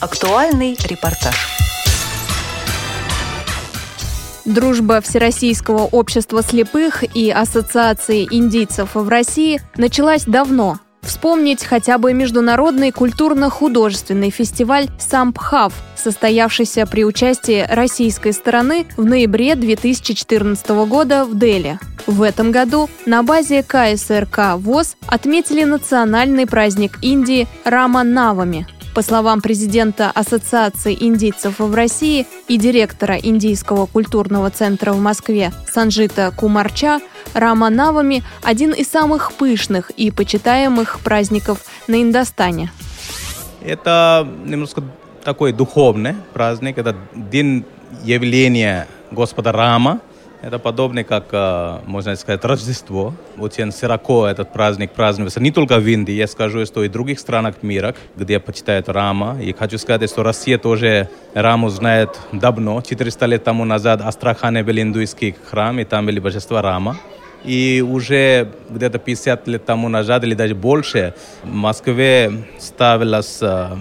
Актуальный репортаж. Дружба Всероссийского общества слепых и Ассоциации индийцев в России началась давно. Вспомнить хотя бы международный культурно-художественный фестиваль «Сампхав», состоявшийся при участии российской стороны в ноябре 2014 года в Дели. В этом году на базе КСРК ВОЗ отметили национальный праздник Индии Рама Навами – по словам президента Ассоциации индийцев в России и директора Индийского культурного центра в Москве Санжита Кумарча, Рама Навами – один из самых пышных и почитаемых праздников на Индостане. Это немножко такой духовный праздник, это день явления Господа Рама – это подобно, как, э, можно сказать, Рождество. Очень широко этот праздник празднуется не только в Индии, я скажу, что и в других странах мира, где почитают Рама. И хочу сказать, что Россия тоже Раму знает давно. 400 лет тому назад Астрахане был индуистский храм, и там были божества Рама. И уже где-то 50 лет тому назад, или даже больше, в Москве ставилась э,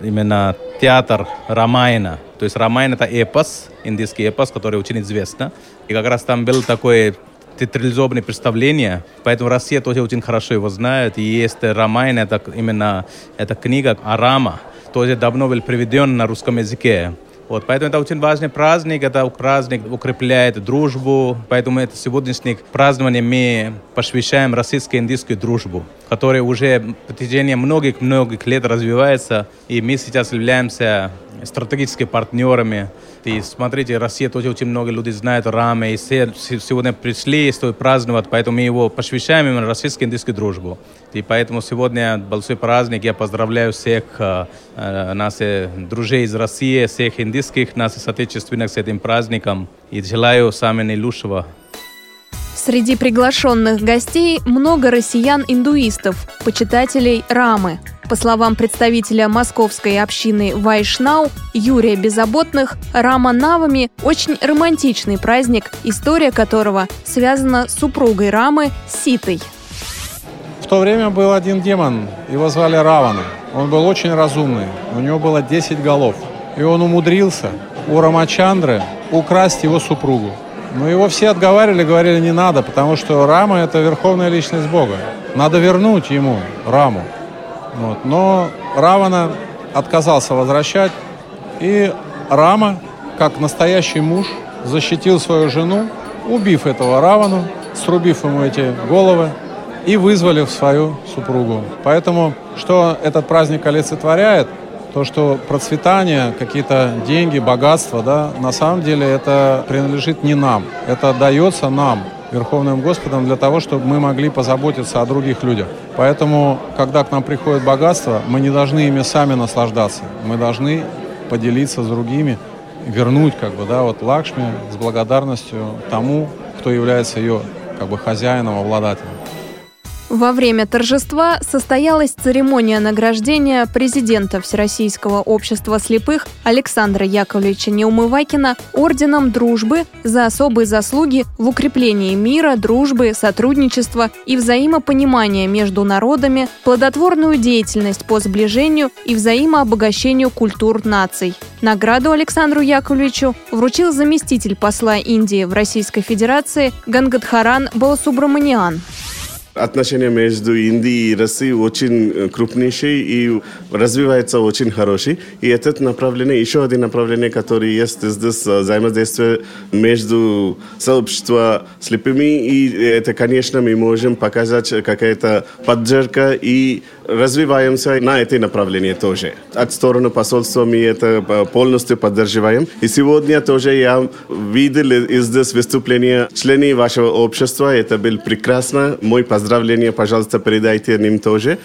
именно театр Рамайна. То есть Рамайн это эпос, индийский эпос, который очень известен. И как раз там был такой театрализованное представление, поэтому Россия тоже очень хорошо его знает. И есть Рамайн, это именно эта книга о Рама, тоже давно был переведен на русском языке. Вот, поэтому это очень важный праздник, это праздник укрепляет дружбу, поэтому это сегодняшнее празднование мы посвящаем российско-индийскую дружбу, которая уже в протяжении многих-многих лет развивается, и мы сейчас являемся стратегическими партнерами. И смотрите, Россия тоже очень много людей знает Раме, и все сегодня пришли чтобы праздновать, поэтому мы его посвящаем именно российско-индийской дружбу. И поэтому сегодня большой праздник, я поздравляю всех э, э наших друзей из России, всех индийских наших соотечественных с этим праздником, и желаю самого наилучшего Среди приглашенных гостей много россиян-индуистов, почитателей Рамы. По словам представителя московской общины Вайшнау Юрия Беззаботных, Рама Навами – очень романтичный праздник, история которого связана с супругой Рамы Ситой. В то время был один демон, его звали Равана. Он был очень разумный, у него было 10 голов. И он умудрился у Рамачандры украсть его супругу. Но его все отговаривали, говорили, не надо, потому что Рама – это верховная личность Бога. Надо вернуть ему Раму. Вот. Но Равана отказался возвращать. И Рама, как настоящий муж, защитил свою жену, убив этого Равану, срубив ему эти головы и вызвали в свою супругу. Поэтому, что этот праздник олицетворяет – то, что процветание, какие-то деньги, богатство, да, на самом деле это принадлежит не нам. Это дается нам, Верховным Господом, для того, чтобы мы могли позаботиться о других людях. Поэтому, когда к нам приходит богатство, мы не должны ими сами наслаждаться. Мы должны поделиться с другими, вернуть как бы, да, вот Лакшми с благодарностью тому, кто является ее как бы хозяином, обладателем. Во время торжества состоялась церемония награждения президента Всероссийского общества слепых Александра Яковлевича Неумывакина орденом дружбы за особые заслуги в укреплении мира, дружбы, сотрудничества и взаимопонимания между народами, плодотворную деятельность по сближению и взаимообогащению культур наций. Награду Александру Яковлевичу вручил заместитель посла Индии в Российской Федерации Гангадхаран Баласубраманиан. Отношения между Индией и Россией очень крупнейшие и развивается очень хороший. И это направление, еще одно направление, которое есть здесь, взаимодействие между сообществом слепыми. И это, конечно, мы можем показать какая-то поддержка и развиваемся на этой направлении тоже. От стороны посольства мы это полностью поддерживаем. И сегодня тоже я видел здесь выступление членов вашего общества. Это было прекрасно. Мой поздрав поздравления, пожалуйста, передайте им тоже.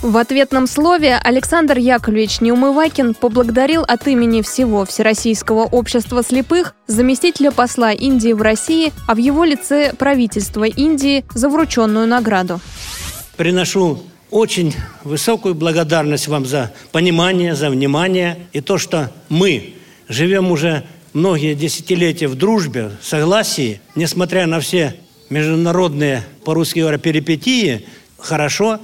В ответном слове Александр Яковлевич Неумывакин поблагодарил от имени всего Всероссийского общества слепых заместителя посла Индии в России, а в его лице правительства Индии за врученную награду. Приношу очень высокую благодарность вам за понимание, за внимание и то, что мы живем уже многие десятилетия в дружбе, согласии, несмотря на все международные, по-русски говоря, перипетии, хорошо.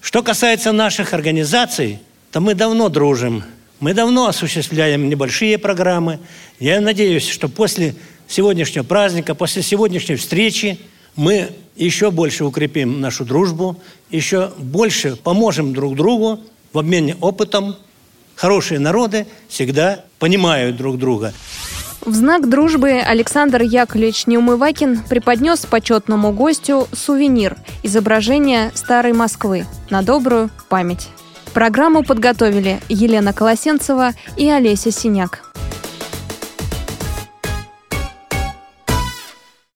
Что касается наших организаций, то мы давно дружим. Мы давно осуществляем небольшие программы. Я надеюсь, что после сегодняшнего праздника, после сегодняшней встречи мы еще больше укрепим нашу дружбу, еще больше поможем друг другу в обмене опытом. Хорошие народы всегда понимают друг друга. В знак дружбы Александр Яковлевич Неумывакин преподнес почетному гостю сувенир – изображение Старой Москвы на добрую память. Программу подготовили Елена Колосенцева и Олеся Синяк.